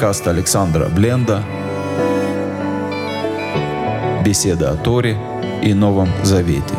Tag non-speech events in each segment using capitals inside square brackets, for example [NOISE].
Подкаст Александра Бленда. Беседа о Торе и Новом Завете.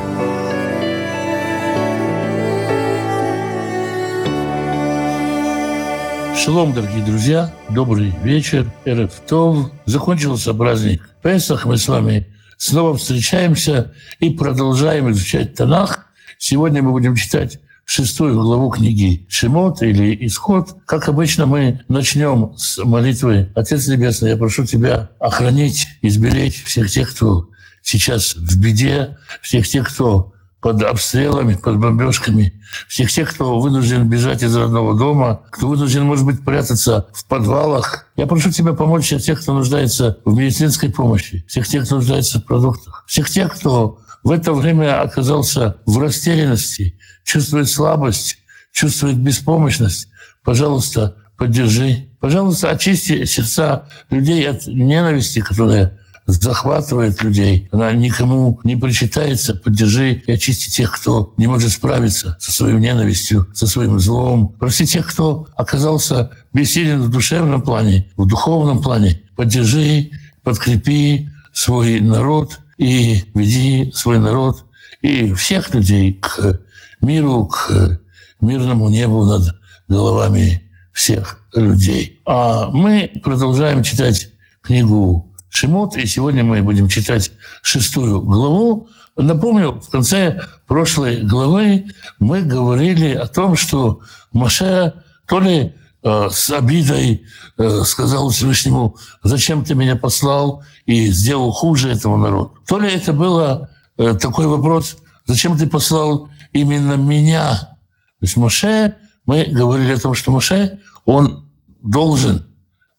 Шалом, дорогие друзья, добрый вечер, Эрев Тов. Закончился праздник Песах, мы с вами снова встречаемся и продолжаем изучать Танах. Сегодня мы будем читать шестую главу книги Шимот или Исход. Как обычно, мы начнем с молитвы «Отец Небесный, я прошу Тебя охранить, изберечь всех тех, кто сейчас в беде, всех тех, кто под обстрелами, под бомбежками, всех тех, кто вынужден бежать из родного дома, кто вынужден, может быть, прятаться в подвалах. Я прошу тебя помочь всех тех, кто нуждается в медицинской помощи, всех тех, кто нуждается в продуктах, всех тех, кто в это время оказался в растерянности, чувствует слабость, чувствует беспомощность. Пожалуйста, поддержи. Пожалуйста, очисти сердца людей от ненависти, которая захватывает людей, она никому не причитается, поддержи и очисти тех, кто не может справиться со своей ненавистью, со своим злом. Прости тех, кто оказался бессилен в душевном плане, в духовном плане. Поддержи, подкрепи свой народ и веди свой народ и всех людей к миру, к мирному небу над головами всех людей. А мы продолжаем читать книгу Шимот, и сегодня мы будем читать шестую главу. Напомню, в конце прошлой главы мы говорили о том, что Маше то ли с обидой э, сказал Всевышнему, зачем ты меня послал и сделал хуже этому народу. То ли это было э, такой вопрос, зачем ты послал именно меня. То есть Маше, мы говорили о том, что Маше, он должен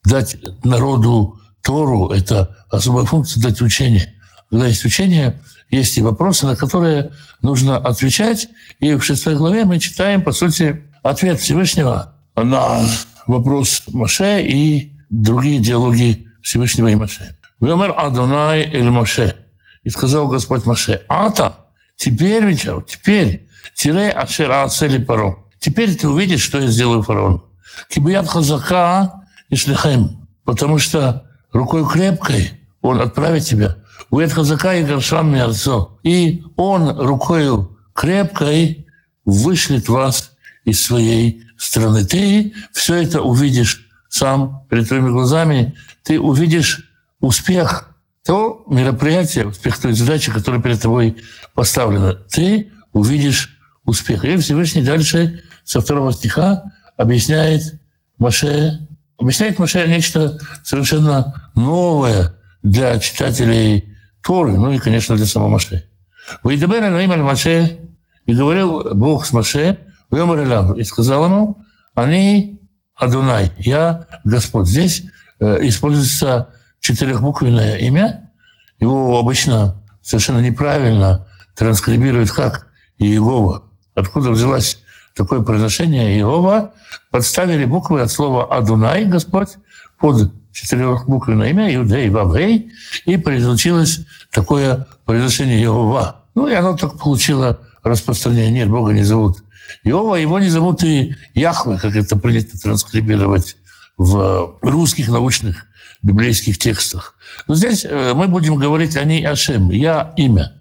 дать народу Тору – это особая функция дать учение. Когда есть учение, есть и вопросы, на которые нужно отвечать. И в шестой главе мы читаем, по сути, ответ Всевышнего на вопрос Маше и другие диалоги Всевышнего и Маше. «Вемер Адонай эль Маше». И сказал Господь Маше, «Ата, теперь, Вичал, теперь, тире ашера цели паро. Теперь ты увидишь, что я сделаю фараону. Кибият хазака и шлихем. Потому что рукой крепкой он отправит тебя. У Эдхазака и Гаршан Мярцо. И он рукой крепкой вышлет вас из своей страны. Ты все это увидишь сам перед твоими глазами. Ты увидишь успех того мероприятия, успех той задачи, которая перед тобой поставлена. Ты увидишь успех. И Всевышний дальше со второго стиха объясняет Маше объясняет Маше нечто совершенно новое для читателей Торы, ну и, конечно, для самого Маше. «Вайдабер Элоим Маше» и говорил Бог с Маше, и сказал ему, они Адунай, я Господь. Здесь э, используется четырехбуквенное имя. Его обычно совершенно неправильно транскрибируют как Иегова. Откуда взялась такое произношение Иова, подставили буквы от слова «Адунай», Господь, под четырехбуквенное имя Иудей Вавей, и получилось такое произношение Иова. Ну, и оно так получило распространение. Нет, Бога не зовут Иова, его не зовут и Яхве, как это принято транскрибировать в русских научных библейских текстах. Но здесь э, мы будем говорить о ней Ашем, я имя.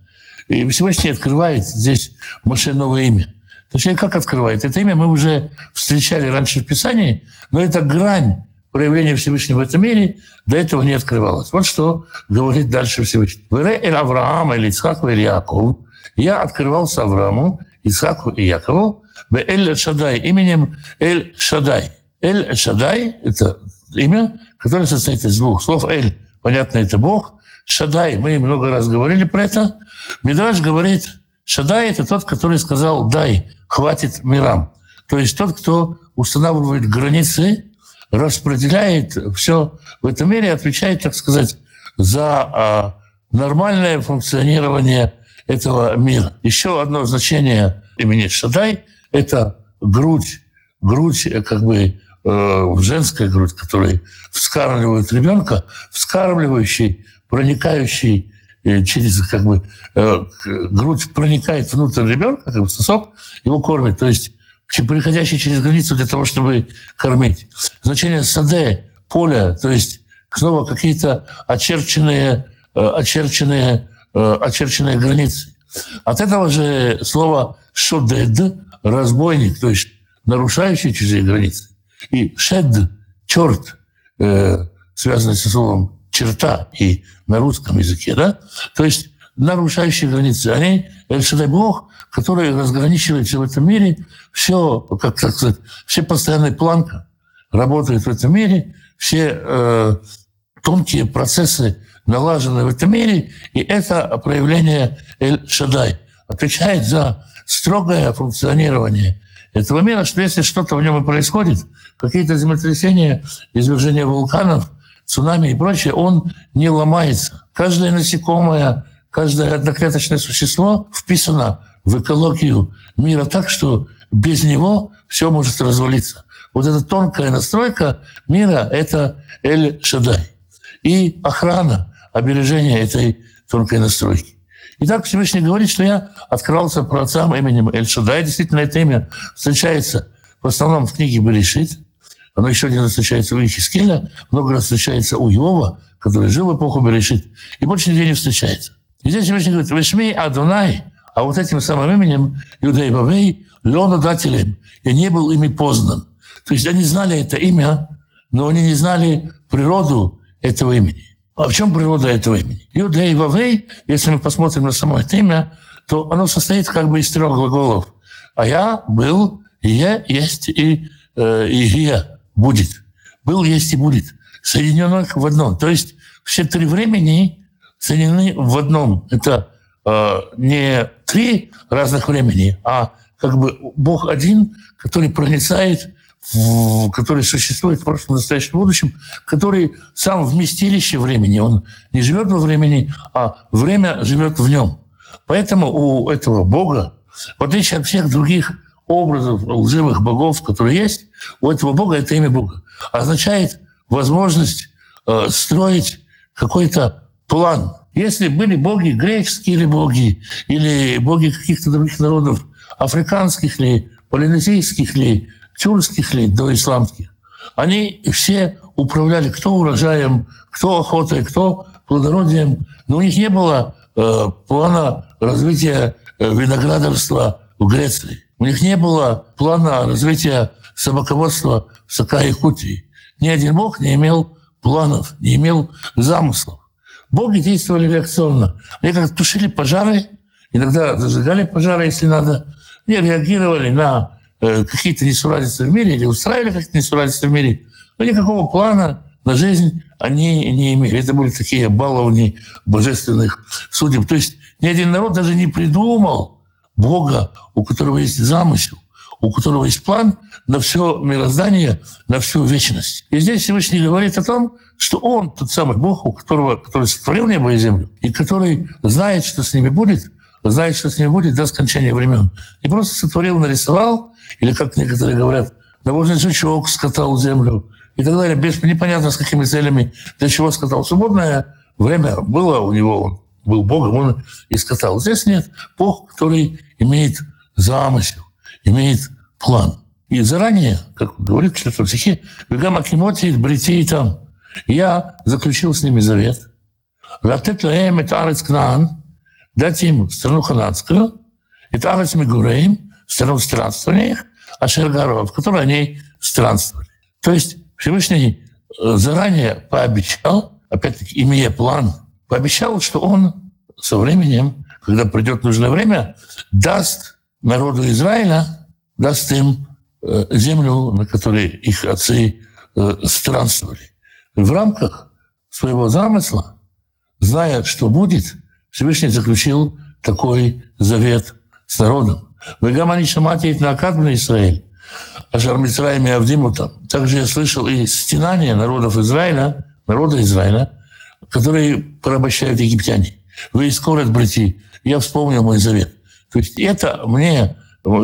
И Всевышний открывает здесь Моше новое имя. Точнее, как открывает? Это имя мы уже встречали раньше в Писании, но это грань проявления Всевышнего в этом мире до этого не открывалась. Вот что говорит дальше Всевышний. «Вере эль Авраама или Ицхаку или Якову» «Я открывался Аврааму, Ицхаку и Якову в Эль Шадай, именем Эль Шадай». Эль Шадай – это имя, которое состоит из двух слов. Эль, понятно, это Бог. Шадай, мы много раз говорили про это. Мидраш говорит, Шадай – это тот, который сказал «дай», хватит мирам. То есть тот, кто устанавливает границы, распределяет все в этом мире, отвечает, так сказать, за а, нормальное функционирование этого мира. Еще одно значение имени Шадай – это грудь, грудь как бы э, женская грудь, которая вскармливает ребенка, вскармливающий, проникающий Э, через как бы э, грудь проникает внутрь ребенка, как бы сосок, его кормит. То есть приходящий через границу для того, чтобы кормить. Значение саде – поля, то есть снова какие-то очерченные, э, очерченные, э, очерченные границы. От этого же слова «шодед» – разбойник, то есть нарушающий чужие границы. И «шед» – черт, э, связанный со словом «черта» и на русском языке, да? То есть нарушающие границы. Они Эль Бог, который разграничивает все в этом мире, все, как, так сказать, все постоянная планка работает в этом мире, все э, тонкие процессы налажены в этом мире, и это проявление Эль-Шадай отвечает за строгое функционирование этого мира, что если что-то в нем и происходит, какие-то землетрясения, извержения вулканов, цунами и прочее, он не ломается. Каждое насекомое, каждое одноклеточное существо вписано в экологию мира так, что без него все может развалиться. Вот эта тонкая настройка мира – это Эль-Шадай. И охрана, обережение этой тонкой настройки. Итак, Всевышний говорит, что я открылся праотцам именем Эль-Шадай. Действительно, это имя встречается в основном в книге Берешит. Оно еще раз встречается у Ихискеля, много раз встречается у Иова, который жил в эпоху Берешит, и больше нигде не встречается. И здесь Всевышний говорит, «Вешми Адонай», а вот этим самым именем Юдей Бавей, Леона дателем, я не был ими познан. То есть они знали это имя, но они не знали природу этого имени. А в чем природа этого имени? Юдей Вавей, если мы посмотрим на само это имя, то оно состоит как бы из трех глаголов. А я был, я есть, и, э, и я будет. Был, есть и будет. Соединенных в одном. То есть все три времени соединены в одном. Это э, не три разных времени, а как бы Бог один, который проницает который существует в прошлом, настоящем, будущем, который сам вместилище времени. Он не живет во времени, а время живет в нем. Поэтому у этого Бога, в отличие от всех других образов лживых богов, которые есть, у этого Бога это имя Бога означает возможность э, строить какой-то план. Если были боги греческие или боги, или боги каких-то других народов, африканских ли, полинезийских ли, тюркских ли, до исламских, они все управляли кто урожаем, кто охотой, кто плодородием. Но у них не было э, плана развития э, виноградарства в Греции. У них не было плана развития собаководства в Сака-Якутии. Ни один бог не имел планов, не имел замыслов. Боги действовали реакционно. Они как тушили пожары, иногда зажигали пожары, если надо. Они реагировали на какие-то несуразицы в мире или устраивали какие-то несуразицы в мире, но никакого плана на жизнь они не имели. Это были такие баловни божественных судеб. То есть ни один народ даже не придумал Бога, у которого есть замысел, у которого есть план на все мироздание, на всю вечность. И здесь Всевышний говорит о том, что Он тот самый Бог, у которого, который сотворил небо и землю, и который знает, что с ними будет, знает, что с ними будет до скончания времен. Не просто сотворил, нарисовал, или, как некоторые говорят, навозный жучок скатал землю и так далее, без непонятно с какими целями, для чего скатал. Свободное время было у него, он был Богом, он и скатал. Здесь нет. Бог, который имеет замысел, имеет план. И заранее, как говорит в четвертом стихе, «Вегам акимоти брити там». Я заключил с ними завет. «Латет лаэм арец кнаан», дать им страну хананскую, «эт арец мегуреем», страну странствования их, Ашергарова, в которой они странствовали. То есть Всевышний э, заранее пообещал, опять-таки, имея план, пообещал, что он со временем, когда придет нужное время, даст народу Израиля, даст им э, землю, на которой их отцы э, странствовали. В рамках своего замысла, зная, что будет, Всевышний заключил такой завет с народом. Вегам они шамати на Акадме Израиль, а Шармитраем и Авдимута. Также я слышал и стенания народов Израиля, народа Израиля, которые порабощают египтяне. Вы из город, братья, я вспомнил мой завет. То есть это мне,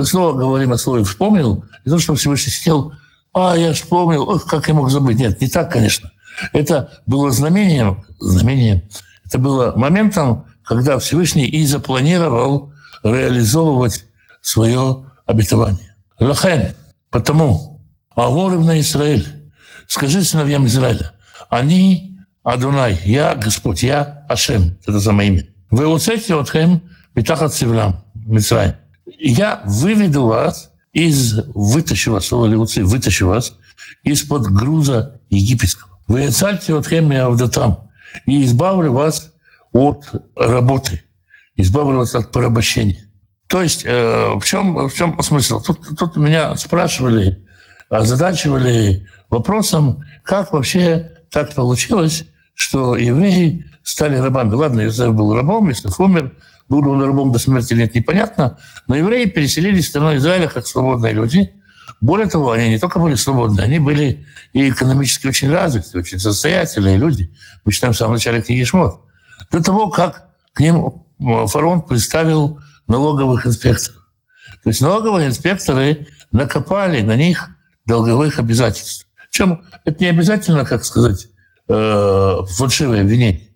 снова говорим о слове «вспомнил», не то, что Всевышний сидел, а, я вспомнил, ох, как я мог забыть. Нет, не так, конечно. Это было знамением, знамением, это было моментом, когда Всевышний и запланировал реализовывать свое обетование. Лахен, потому, Аворим на Израиль, скажи сыновьям Израиля, они Адунай, я Господь, я Ашем, это за моим имя. Вы уцете от Хем, Митахат Севлам, Мицраим. Я выведу вас из, вытащу вас, слово Леуци, вытащу вас из-под груза египетского. Вы отцальте от Хем и Авдатам, и избавлю вас от работы, избавлю вас от порабощения. То есть э, в, чем, в чем смысл? Тут, тут меня спрашивали, озадачивали вопросом, как вообще так получилось, что евреи стали рабами. Ладно, Иосиф был рабом, Иосиф умер, был он рабом до смерти нет, непонятно, но евреи переселились в страну Израиля как свободные люди. Более того, они не только были свободны, они были и экономически очень развиты, очень состоятельные люди. Мы читаем в самом начале книги Шмот. До того, как к ним фараон представил налоговых инспекторов. То есть налоговые инспекторы накопали на них долговых обязательств. Причем это не обязательно, как сказать, э, фальшивое обвинение.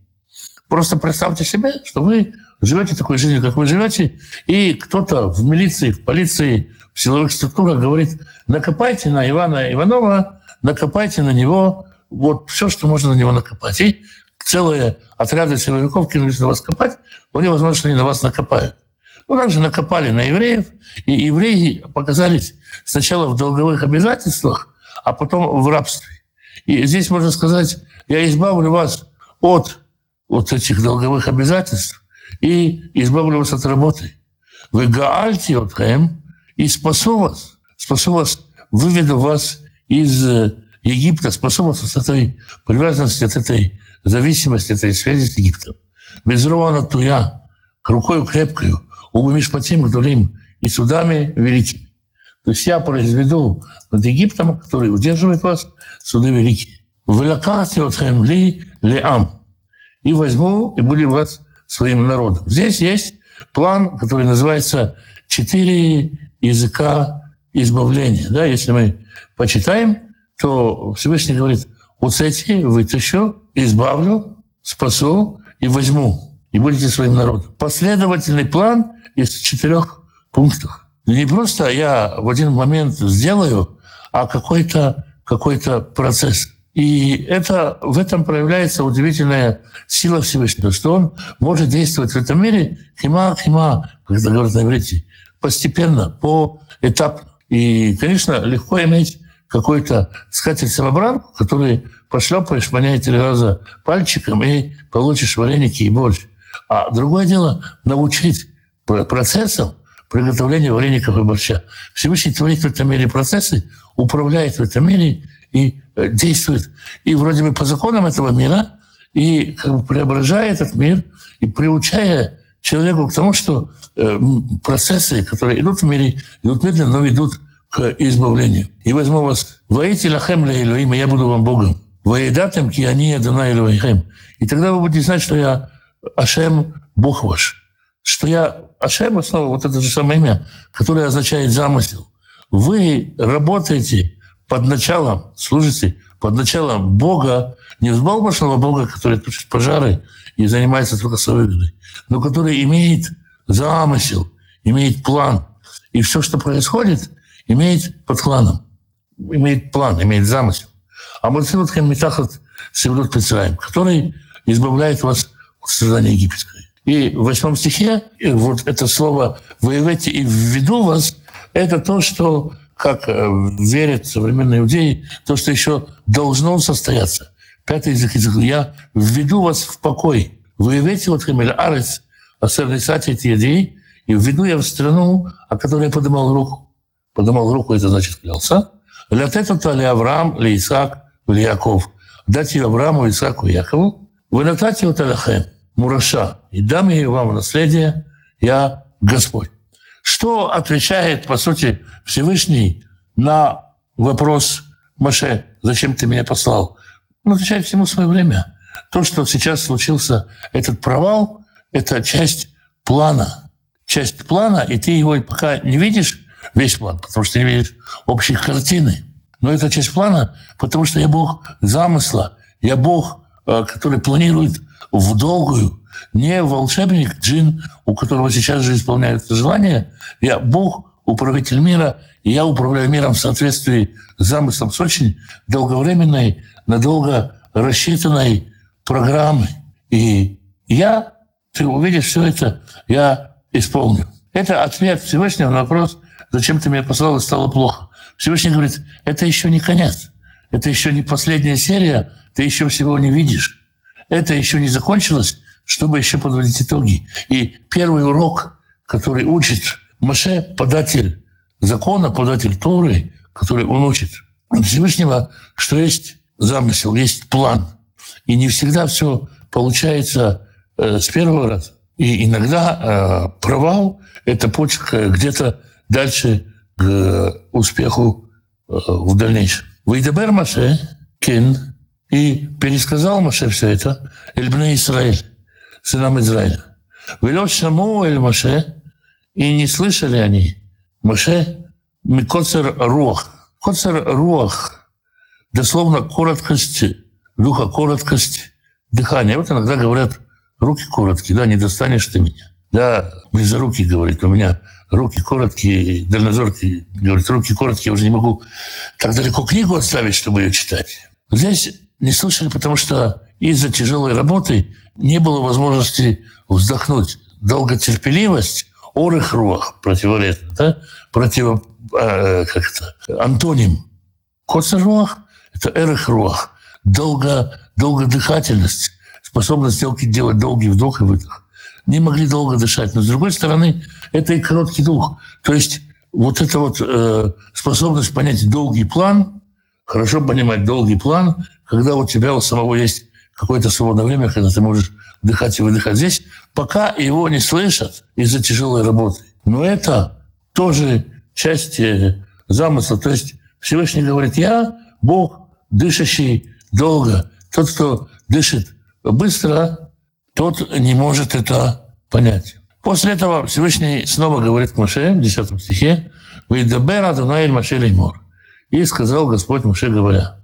Просто представьте себе, что вы живете такой жизнью, как вы живете, и кто-то в милиции, в полиции, в силовых структурах говорит, накопайте на Ивана Иванова, накопайте на него вот все, что можно на него накопать. И целые отряды силовиков кинулись на вас копать, вполне возможно, что они на вас накопают. Ну, также накопали на евреев, и евреи показались сначала в долговых обязательствах, а потом в рабстве. И здесь можно сказать, я избавлю вас от вот этих долговых обязательств и избавлю вас от работы. Вы гаальте от Хэм и спасу вас, спасу вас, выведу вас из Египта, спасу вас от этой привязанности, от этой зависимости, от этой связи с Египтом. Без Руана Туя, рукой крепкою, Убамишпатим Гдулим и судами великими. То есть я произведу над Египтом, который удерживает вас, суды великие. Вылакате от ли леам. И возьму, и буду вас своим народом. Здесь есть план, который называется «Четыре языка избавления». Да, если мы почитаем, то Всевышний говорит, вот эти вытащу, избавлю, спасу и возьму, и будете своим народом. Последовательный план из четырех пунктов. Не просто я в один момент сделаю, а какой-то какой процесс. И это, в этом проявляется удивительная сила Всевышнего, что он может действовать в этом мире хима хима, когда говорят на иврите, постепенно, по этапу. И, конечно, легко иметь какой-то скатерть-самобранку, который пошлепаешь, воняет три раза пальчиком и получишь вареники и борщ. А другое дело — научить процессом приготовления вареников и борща. Всевышний творит в этом мире процессы, управляет в этом мире и э, действует. И вроде бы по законам этого мира, и как бы преображая этот мир, и приучая человеку к тому, что э, процессы, которые идут в мире, идут медленно, но ведут к избавлению. И возьму вас, «Воите лахем ля Элоим, я буду вам Богом. Воедатем ки они Адона Элоихем». И тогда вы будете знать, что я Ашем, Бог ваш что я Ашем, снова вот это же самое имя, которое означает замысел. Вы работаете под началом, служите под началом Бога, не взбалмошного Бога, который тушит пожары и занимается только своей выгодой, но который имеет замысел, имеет план. И все, что происходит, имеет под планом, имеет план, имеет замысел. А Мацилут Метахат Севлют Пицраем, который избавляет вас от страдания египетского. И в восьмом стихе вот это слово «воевайте и введу вас» — это то, что, как э, верят современные иудеи, то, что еще должно состояться. Пятый язык, язык «Я введу вас в покой». «Воевайте вот хемель арец, идей, и введу я в страну, о которой я поднимал руку». Поднимал руку, это значит клялся. «Лятетата ли Авраам, ли Исаак, ли Яков». Дать ее Аврааму, Исааку Якову. «Вы натати вот Аллахем» Мураша, и дам ей вам наследие, я Господь. Что отвечает, по сути, Всевышний на вопрос Маше, зачем ты меня послал? Он отвечает всему свое время. То, что сейчас случился этот провал, это часть плана. Часть плана, и ты его пока не видишь, весь план, потому что не видишь общей картины. Но это часть плана, потому что я Бог замысла, я Бог, э, который планирует в долгую, не волшебник, джин, у которого сейчас же исполняется желание. Я Бог управитель мира, и я управляю миром в соответствии с замыслом с очень долговременной, надолго рассчитанной программой. И я, ты увидишь все это, я исполню. Это ответ Всевышнего на вопрос, зачем ты меня послал и стало плохо. Всевышний говорит, это еще не конец, это еще не последняя серия, ты еще всего не видишь. Это еще не закончилось, чтобы еще подводить итоги. И первый урок, который учит Маше, податель закона, податель Торы, который он учит Всевышнего, что есть замысел, есть план. И не всегда все получается э, с первого раза. И иногда э, провал – это почка где-то дальше к успеху э, в дальнейшем. Вейдабер Маше, Кен, и пересказал Маше все это, Эльбне Израиль, сынам Израиля. Велет Шаму Эль Маше, и не слышали они Маше Микоцер Руах. Коцер Руах, дословно короткость духа, короткость дыхания. Вот иногда говорят, руки короткие, да, не достанешь ты меня. Да, за руки говорит, у меня руки короткие, дальнозоркие, говорит, руки короткие, я уже не могу так далеко книгу отставить, чтобы ее читать. Здесь не слышали, потому что из-за тяжелой работы не было возможности вздохнуть. Долготерпеливость, орых руах, противоречие, да? против, э, как это, антоним. Коцер руах – это эрых руах, долго, долгодыхательность, способность делать долгий вдох и выдох. Не могли долго дышать. Но, с другой стороны, это и короткий дух. То есть вот эта вот э, способность понять долгий план, хорошо понимать долгий план, когда у тебя у самого есть какое-то свободное время, когда ты можешь дыхать и выдыхать. Здесь пока его не слышат из-за тяжелой работы. Но это тоже часть э, замысла. То есть Всевышний говорит, я Бог, дышащий долго. Тот, кто дышит быстро, тот не может это понять. После этого Всевышний снова говорит к Моше в 10 стихе, «וידבר אדוני אל משה לאמור». И сказал Господь Моше, говоря,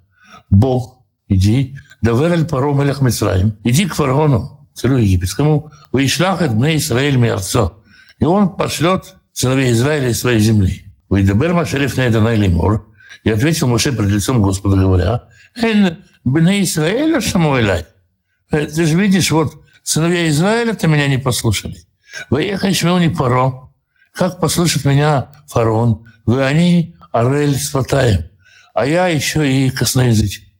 «בוא, иди, דבר אל פרעה מלך מצרים, иди к фараону, царю египетскому, «וישלח את בני ישראל מארצו». И он пошлет сыновей Израиля из своей земли. «וידבר משה לפני אדוני לאמור». И ответил Моше пред лицом Господа, говоря, «Эн бне Израиля Шамуэлай». Ты же видишь, вот сыновья Израиля ты меня не послушали. Вы ехали не паро. Как послушать меня фараон? Вы они орель с фатаем. А я еще и косноязычный.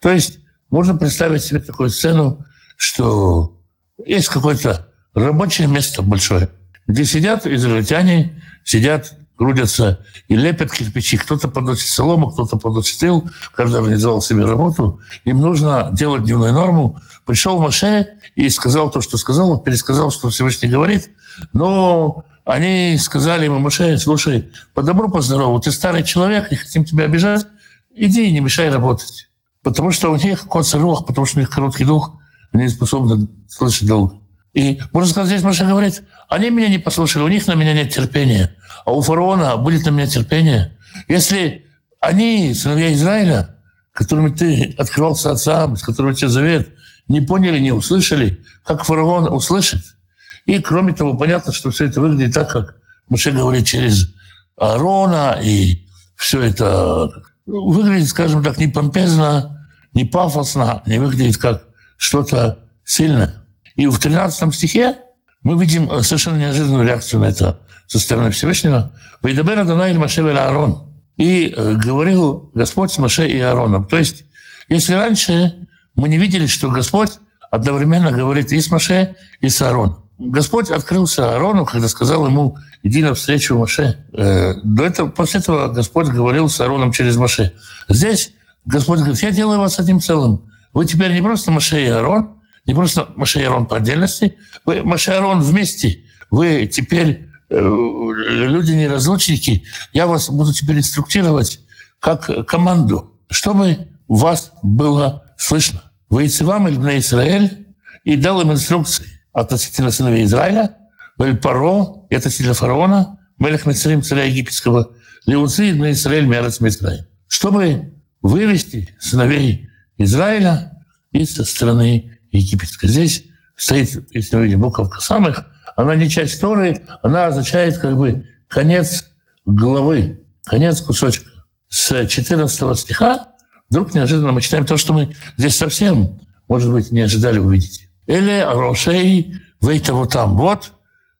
То есть можно представить себе такую сцену, что есть какое-то рабочее место большое, где сидят израильтяне, сидят грудятся и лепят кирпичи. Кто-то подносит солому, кто-то подносит тыл, каждый организовал себе работу. Им нужно делать дневную норму. Пришел Маше и сказал то, что сказал, пересказал, что Всевышний говорит. Но они сказали ему, Маше, слушай, по добру, по здорову, ты старый человек, не хотим тебя обижать, иди и не мешай работать. Потому что у них кот потому что у них короткий дух, они способны слышать долго. И, можно сказать, здесь Маша говорит, они меня не послушали, у них на меня нет терпения, а у фараона будет на меня терпение. Если они, сыновья Израиля, которыми ты открывался отцам, с которыми у тебя завет, не поняли, не услышали, как фараон услышит. И, кроме того, понятно, что все это выглядит так, как Муше говорит через Аарона, и все это выглядит, скажем так, не помпезно, не пафосно, не выглядит как что-то сильное. И в 13 стихе мы видим э, совершенно неожиданную реакцию на это со стороны Всевышнего. «Вейдабер Адонай или Маше Аарон». И э, говорил Господь с Маше и Аароном. То есть, если раньше мы не видели, что Господь одновременно говорит и с Маше, и с Аароном. Господь открылся Аарону, когда сказал ему, иди навстречу Маше. Э, до этого, после этого Господь говорил с Аароном через Маше. Здесь Господь говорит, я делаю вас одним целым. Вы теперь не просто Маше и Аарон, не просто Маше и Арон по отдельности, вы Маше и Арон вместе. Вы теперь э, люди неразлучники. Я вас буду теперь инструктировать как команду, чтобы вас было слышно. Вы вам или на Израиль и дал им инструкции относительно сыновей Израиля, Вель Паро, это сильно фараона, Мелех Мицарим, царя египетского, Леуци, на Израиль, Мерец Мицраим. Чтобы вывести сыновей Израиля из страны египетской. Здесь стоит, если мы видим, буковка самых, она не часть Торы, она означает как бы конец главы, конец кусочка, с 14 стиха, вдруг неожиданно мы читаем то, что мы здесь совсем, может быть, не ожидали увидеть. Или Рошей Вейтову там. Вот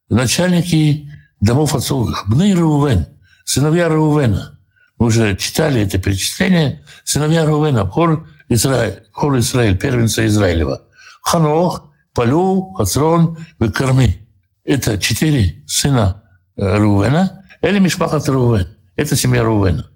начальники домов отцовых. Бны Рувен, сыновья Рувена. Мы уже читали это перечисление. Сыновья Рувена, хор Израиль, хор Израиль, первенца Израилева. Ханох, Палю, Хацрон, Векарми. Это четыре сына э, Рувена. Или Мишпахат Рувен. Это семья Рувена.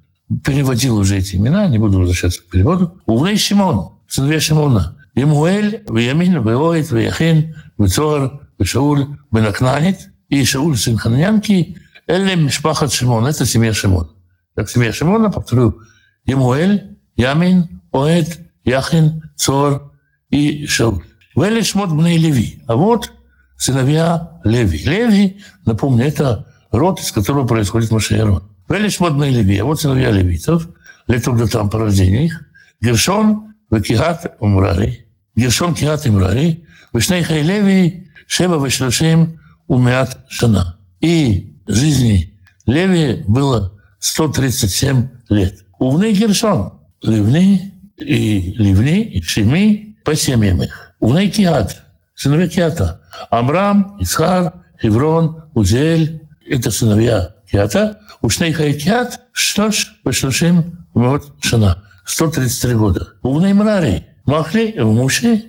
Переводил уже эти имена, не буду возвращаться к переводу. Увлей Шимон, сыновья Шимона. Емуэль, Виямин, Веоид, Вияхин, Вицор, Вишауль, Бенакнанит. И Шауль, сын Хананянки, אלה משפחות שמעון. Это семья Шимон. Так семья Шимона, повторю, Емуэль, Ямин, Оэд, Яхин, Цор и Шауль. ואלה בני לוי. А вот сыновья Леви. Леви, напомню, это род, из которого происходит Моше и Аарон. ואלה שמות בני לוי. А вот сыновья левитов, לתולדותם по рождению их. גרשון, וקהת, ומררי. Гершон, Кихат, Мрари. ושני חיי לוי, שבע, ושלושים, Умят, Шана. И жизни Леви было 137 лет. Увны Гершон, Ливни и Ливни, и Шими по семьям их. Увны Киат, сыновья Киата. Амрам, Исхар, Хеврон, Узель. Это сыновья Киата. Киат, что ж, Башлашим, вот Шана. 133 года. Увны Мрари, Махли, Муши,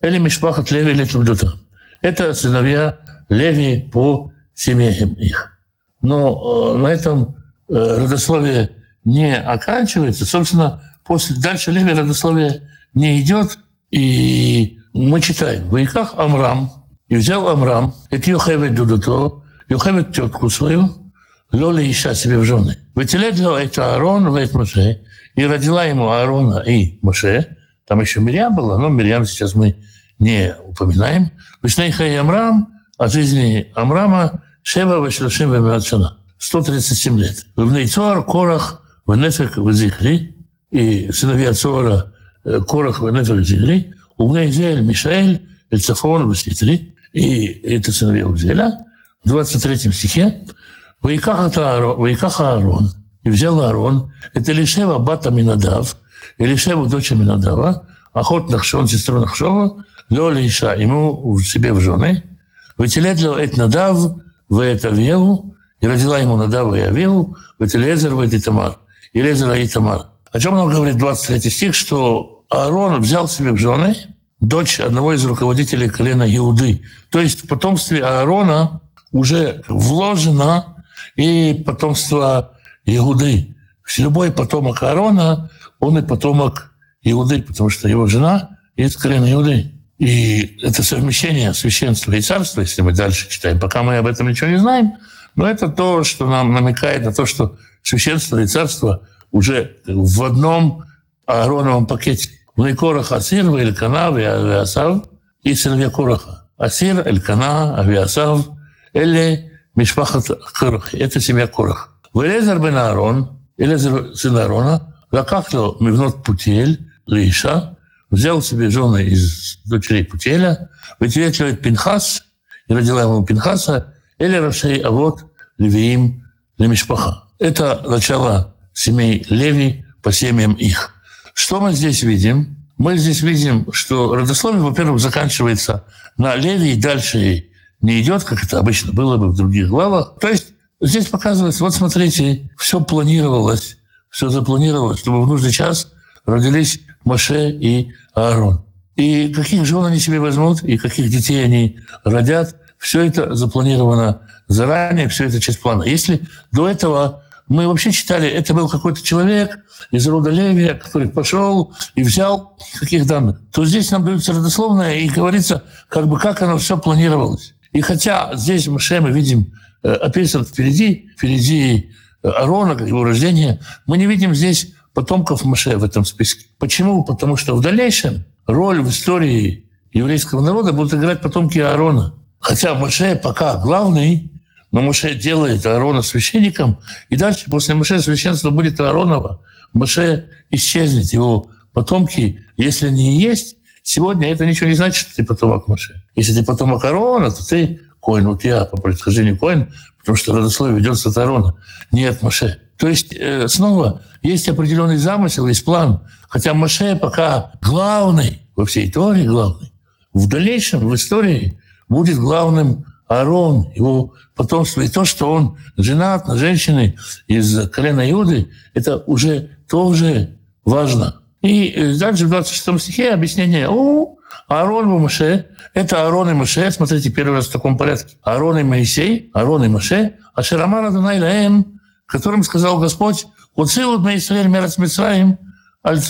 или Мишпахат Леви, или Тудута. Это сыновья Леви по семьям их. Но на этом родословие не оканчивается. Собственно, после дальше Леви родословие не идет. И мы читаем. В Иках Амрам. И взял Амрам, это Йохевет Дудуто, Йохевет тетку свою, Лоли ища себе в жены. Вытеледло это Аарон, Вейт Моше, и родила ему Аарона и Моше. Там еще Мирьям была, но Мирьям сейчас мы не упоминаем. Вишнейха и Амрам, о жизни Амрама, Шева Вашрашим Вемиатшана. 137 лет. В Нейцор, Корах, в Нефек, в Зихри, и сыновья Цора, Корах, в Нефек, в Зихри, Угнейзель, Мишаэль, Эльцафон, в Ситри, и это сыновья Узеля. В 23 стихе «Ваиках Аарон, и взял Аарон, это Лишева бата Минадав, и Лишева дочь Минадава, охот Нахшон, сестру Нахшова, Лёля Иша, ему в себе в жены, Вытеледло эт Надав, в это Авеву, и родила ему Надава и Авеву, в это Тамар, и Лезера и Тамар. О чем нам говорит 23 стих, что Аарон взял себе в жены дочь одного из руководителей колена Иуды. То есть в потомстве Аарона уже вложено и потомство Иуды. Любой потомок Аарона, он и потомок Иуды, потому что его жена из колена Иуды. И это совмещение священства и царства, если мы дальше читаем, пока мы об этом ничего не знаем, но это то, что нам намекает на то, что священство и царство уже в одном Аароновом пакете. В Корах Асир, Элькана, Авиасав и сыновья Кораха. Асир, Элькана, Авиасав, или Мишпахат Корах. Это семья Корах. Велезер бен Аарон, Элезер сын Аарона, Лакахло Мивнот Путель, Лиша, взял себе жены из дочерей Путеля, вытеречивает Пинхас, и родила ему Пинхаса, или Рашей, а вот Левиим Лемишпаха. Это начало семей Леви по семьям их. Что мы здесь видим? Мы здесь видим, что родословие, во-первых, заканчивается на Леви и дальше не идет, как это обычно было бы в других главах. То есть здесь показывается, вот смотрите, все планировалось, все запланировалось, чтобы в нужный час родились Маше и Аарон. И каких жен они себе возьмут, и каких детей они родят, все это запланировано заранее, все это часть плана. Если до этого мы вообще читали, это был какой-то человек из рода Левия, который пошел и взял каких данных, то здесь нам дается родословное и говорится, как бы как оно все планировалось. И хотя здесь Маше мы видим э, описан впереди, впереди э, Арона, его рождение, мы не видим здесь потомков Маше в этом списке. Почему? Потому что в дальнейшем роль в истории еврейского народа будут играть потомки Аарона. Хотя Маше пока главный, но Маше делает Аарона священником, и дальше после Маше священство будет Ааронова. Маше исчезнет, его потомки, если они есть, сегодня это ничего не значит, что ты потомок Маше. Если ты потомок Аарона, то ты коин, вот я по происхождению коин, потому что родословие ведется от Аарона, не от Маше. То есть э, снова есть определенный замысел, есть план. Хотя Маше пока главный во всей Торе, главный. В дальнейшем, в истории будет главным Аарон, его потомство. И то, что он женат на женщине из колена Иуды, это уже тоже важно. И э, дальше в 26 стихе объяснение «О, Аарон и Моше – это Аарон и Моше». Смотрите, первый раз в таком порядке. Аарон и Моисей, Аарон и Моше. А Шарамара Дунай Лаэм, которым сказал Господь «Уцилут Израиль мерец Мицраим аль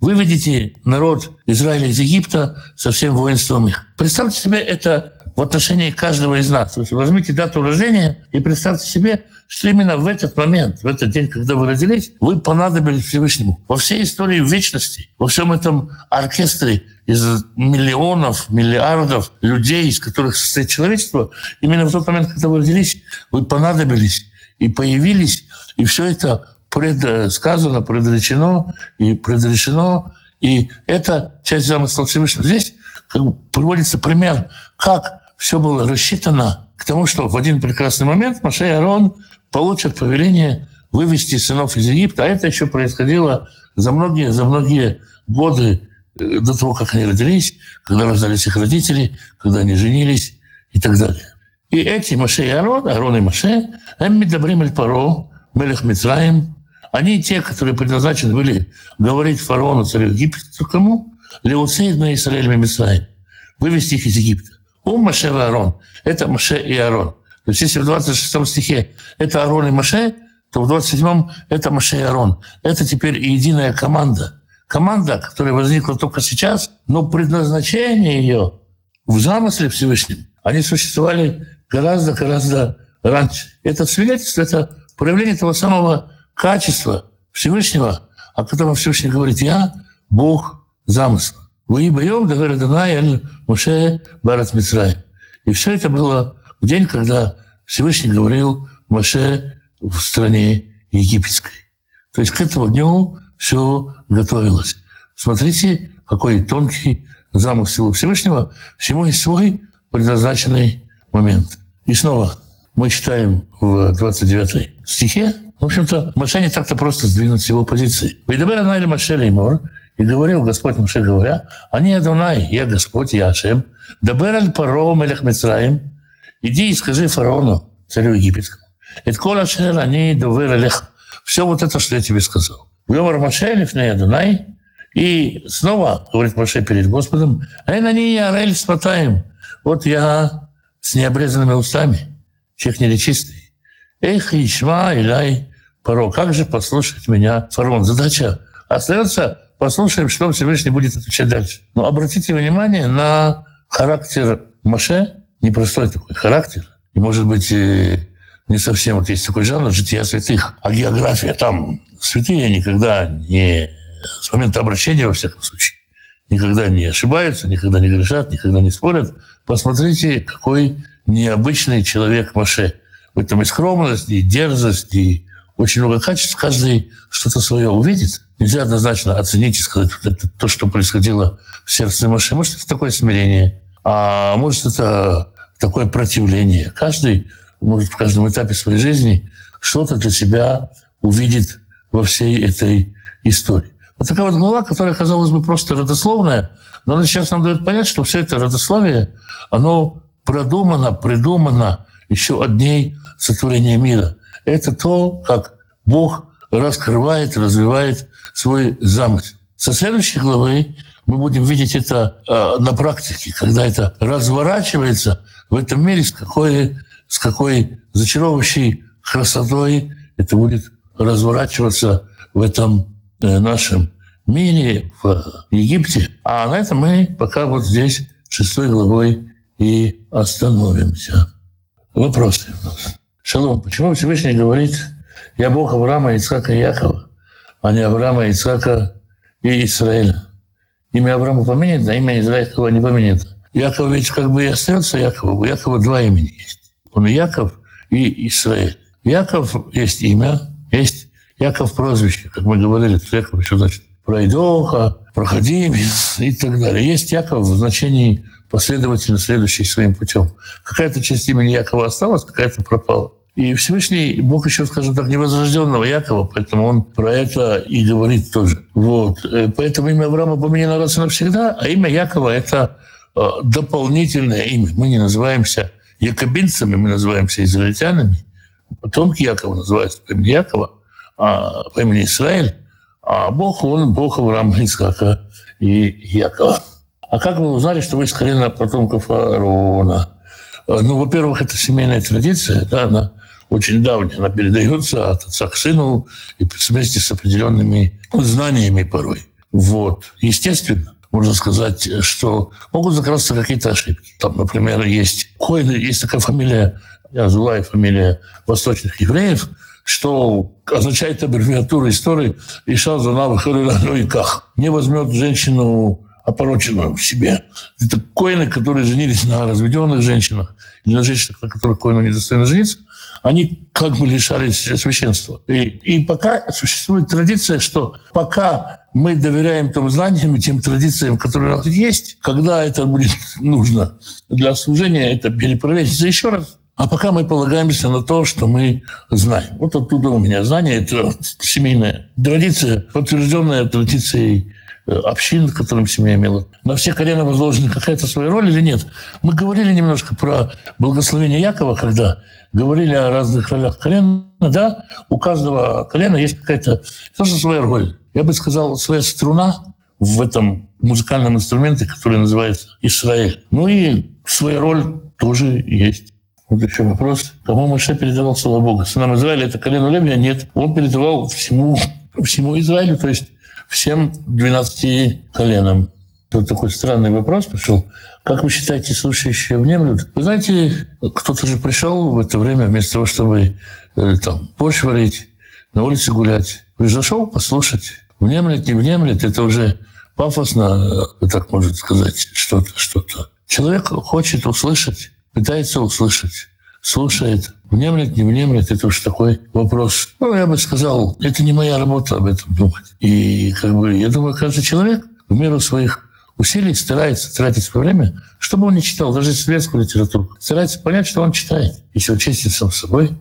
Выведите народ Израиля из Египта со всем воинством их. Представьте себе это в отношении каждого из нас. То есть возьмите дату рождения и представьте себе, что именно в этот момент, в этот день, когда вы родились, вы понадобились Всевышнему. Во всей истории вечности, во всем этом оркестре из миллионов, миллиардов людей, из которых состоит человечество, именно в тот момент, когда вы родились, вы понадобились и появились, и все это предсказано, предречено и предрешено. И это часть замысла Всевышнего. Здесь как бы приводится пример, как все было рассчитано к тому, что в один прекрасный момент Маша и Арон получат повеление вывести сынов из Египта. А это еще происходило за многие, за многие годы э, до того, как они родились, когда рождались их родители, когда они женились и так далее. И эти Маше и Арон, Арон и Маше, Эмми Добрим Паро, Мелех Мицраим, они те, которые предназначены были говорить фараону, царю египетскому, Леуцейд на Израиль Мицраим, вывести их из Египта. Ум Маше и Аарон. Это Маше и Аарон. То есть если в 26 стихе это Аарон и Маше, то в 27-м это Маше и Аарон. Это теперь единая команда. Команда, которая возникла только сейчас, но предназначение ее в замысле Всевышнем, они существовали гораздо-гораздо раньше. Это свидетельство, это проявление того самого качества Всевышнего, о котором Всевышний говорит, я Бог замысла. Вы боем говорит Муше Барат Мицрай. И все это было в день, когда Всевышний говорил Маше в стране египетской. То есть к этому дню все готовилось. Смотрите, какой тонкий замысел Всевышнего. Всему есть свой предназначенный момент. И снова мы читаем в 29 стихе, в общем-то, Маше не так-то просто сдвинуть с его позиции. «Видабер Анайли Маше Леймор, и говорил Господь Муше, говоря, «Они Адонай, я Господь, я Ашем, дабер аль паро мелех Мицраим, иди и скажи фараону, царю египетскому, это кола шер они довер алех». Все вот это, что я тебе сказал. Вьомар Маше лифней Адонай, и снова говорит Маше перед Господом, «Эй, на ней я спатаем». Вот я с необрезанными устами, человек нечистый. Эх, Ишма, Илай, Паро, как же послушать меня, фараон? Задача остается Послушаем, что Всевышний будет отвечать дальше. Но обратите внимание на характер Маше, непростой такой характер. И, может быть, не совсем вот есть такой жанр жития святых, а география там святые никогда не с момента обращения, во всяком случае, никогда не ошибаются, никогда не грешат, никогда не спорят. Посмотрите, какой необычный человек Маше. В этом и скромность, и дерзость, и очень много качеств. Каждый что-то свое увидит – Нельзя однозначно оценить и сказать, вот это то, что происходило в сердце Маши. Может, это такое смирение, а может, это такое противление. Каждый может в каждом этапе своей жизни что-то для себя увидит во всей этой истории. Вот такая вот глава, которая, казалось бы, просто родословная, но она сейчас нам дает понять, что все это родословие, оно продумано, придумано еще от дней сотворения мира. Это то, как Бог раскрывает, развивает свой замысел. Со следующей главы мы будем видеть это э, на практике, когда это разворачивается в этом мире, с какой, с какой зачаровывающей красотой это будет разворачиваться в этом э, нашем мире, в Египте. А на этом мы пока вот здесь шестой главой и остановимся. Вопросы у нас. Шалом, почему Всевышний говорит, я Бог Авраама, Ицхака и Якова? А не Авраама, Ицхака и Израиля. Имя Авраама поменяет, а имя Израилькова не поменяет. Яков ведь как бы и остается Яковом. У Якова два имени есть. Он и Яков, и Израиль. Яков есть имя, есть Яков прозвище, как мы говорили, Яков еще значит пройдоха, проходимец и так далее. Есть Яков в значении последовательно следующий своим путем. Какая-то часть имени Якова осталась, какая-то пропала. И Всевышний Бог еще, скажем так, невозрожденного Якова, поэтому он про это и говорит тоже. Вот. Э, поэтому имя Авраама поменяно раз и навсегда, а имя Якова – это э, дополнительное имя. Мы не называемся якобинцами, мы называемся израильтянами. Потомки Якова называются по имени Якова, а по имени Израиль. А Бог, он Бог Авраама, Исхака и Якова. А как вы узнали, что вы из колена потомков Аарона? Э, ну, во-первых, это семейная традиция, да, она очень давняя, она передается от отца к сыну и вместе с определенными знаниями порой. Вот. Естественно, можно сказать, что могут закрасться какие-то ошибки. Там, например, есть Коин, есть такая фамилия, Азулай, фамилия восточных евреев, что означает аббревиатура истории «Иша занава ках». Не возьмет женщину опороченную в себе. Это коины, которые женились на разведенных женщинах или на женщинах, на которых коину недостойно жениться, они как бы лишались священства. И, и пока существует традиция, что пока мы доверяем тем знаниям и тем традициям, которые у нас есть, когда это будет [LAUGHS] нужно для служения, это перепроверится еще раз. А пока мы полагаемся на то, что мы знаем. Вот оттуда у меня знание, это семейная традиция, подтвержденная традицией Э, общин, которым семья имела. На все колена возложена какая-то своя роль или нет? Мы говорили немножко про благословение Якова, когда говорили о разных ролях колена. Да, у каждого колена есть какая-то тоже своя роль. Я бы сказал, своя струна в этом музыкальном инструменте, который называется Израиль. Ну и своя роль тоже есть. Вот еще вопрос. Кому Моше передавал Слово Бога? Сынам Израиля это колено Левия? Нет. Он передавал всему, всему Израилю. То есть всем 12 коленам. Вот такой странный вопрос пришел. Как вы считаете, слушающие внемлют? Вы знаете, кто-то же пришел в это время вместо того, чтобы э, там борщ варить, на улице гулять. Пришел послушать. Внемлет, не внемлет, это уже пафосно, э, так может сказать, что-то, что-то. Человек хочет услышать, пытается услышать слушает, внемлет, не внемлет, это уж такой вопрос. Ну, я бы сказал, это не моя работа об этом думать. И как бы, я думаю, каждый человек в меру своих усилий старается тратить свое время, чтобы он не читал, даже советскую литературу. Старается понять, что он читает, если он честен сам собой,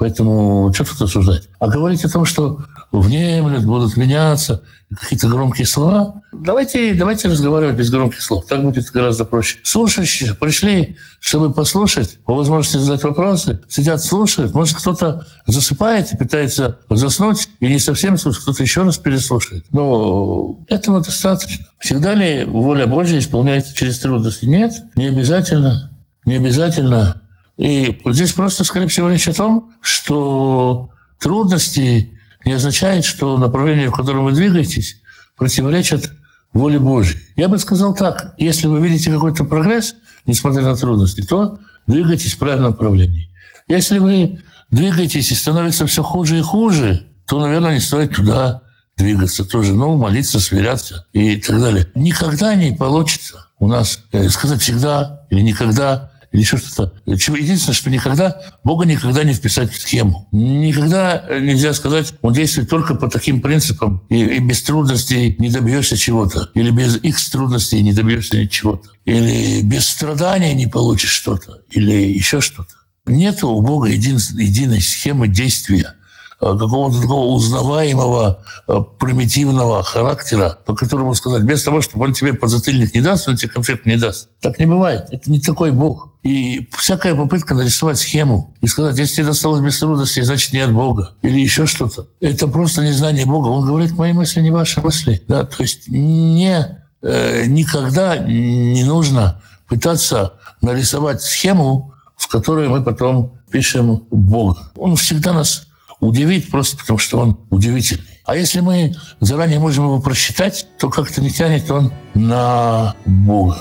Поэтому что тут осуждать? А говорить о том, что внемлют, будут меняться, какие-то громкие слова, давайте, давайте разговаривать без громких слов. Так будет гораздо проще. Слушающие пришли, чтобы послушать, по возможности задать вопросы, сидят, слушают. Может, кто-то засыпает и пытается заснуть, и не совсем слушает, кто-то еще раз переслушает. Но этого достаточно. Всегда ли воля Божья исполняется через трудности? Нет, не обязательно. Не обязательно и здесь просто, скорее всего, речь о том, что трудности не означает, что направление, в котором вы двигаетесь, противоречит воле Божьей. Я бы сказал так, если вы видите какой-то прогресс, несмотря на трудности, то двигайтесь в правильном направлении. Если вы двигаетесь и становится все хуже и хуже, то, наверное, не стоит туда двигаться тоже. Ну, молиться, сверяться и так далее. Никогда не получится у нас э, сказать всегда или никогда или еще что-то. Единственное, что никогда, Бога никогда не вписать в схему. Никогда нельзя сказать, он действует только по таким принципам, и, и без трудностей не добьешься чего-то, или без их трудностей не добьешься чего-то, или без страданий не получишь что-то, или еще что-то. Нет у Бога един, единой схемы действия – Э, какого-то такого узнаваемого э, примитивного характера, по которому сказать, без того, чтобы он тебе подзатыльник не даст, он тебе конфет не даст. Так не бывает. Это не такой Бог. И всякая попытка нарисовать схему и сказать, если тебе досталось без трудностей, значит, не от Бога. Или еще что-то. Это просто незнание Бога. Он говорит, мои мысли не ваши мысли. Да? То есть не, э, никогда не нужно пытаться нарисовать схему, в которой мы потом пишем Бога. Он всегда нас удивить просто потому, что он удивительный. А если мы заранее можем его просчитать, то как-то не тянет он на Бога.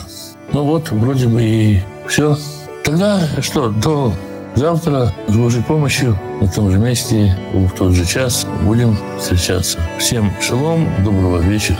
Ну вот, вроде бы и все. Тогда что, до завтра с Божьей помощью на том же месте, в тот же час будем встречаться. Всем шалом, доброго вечера.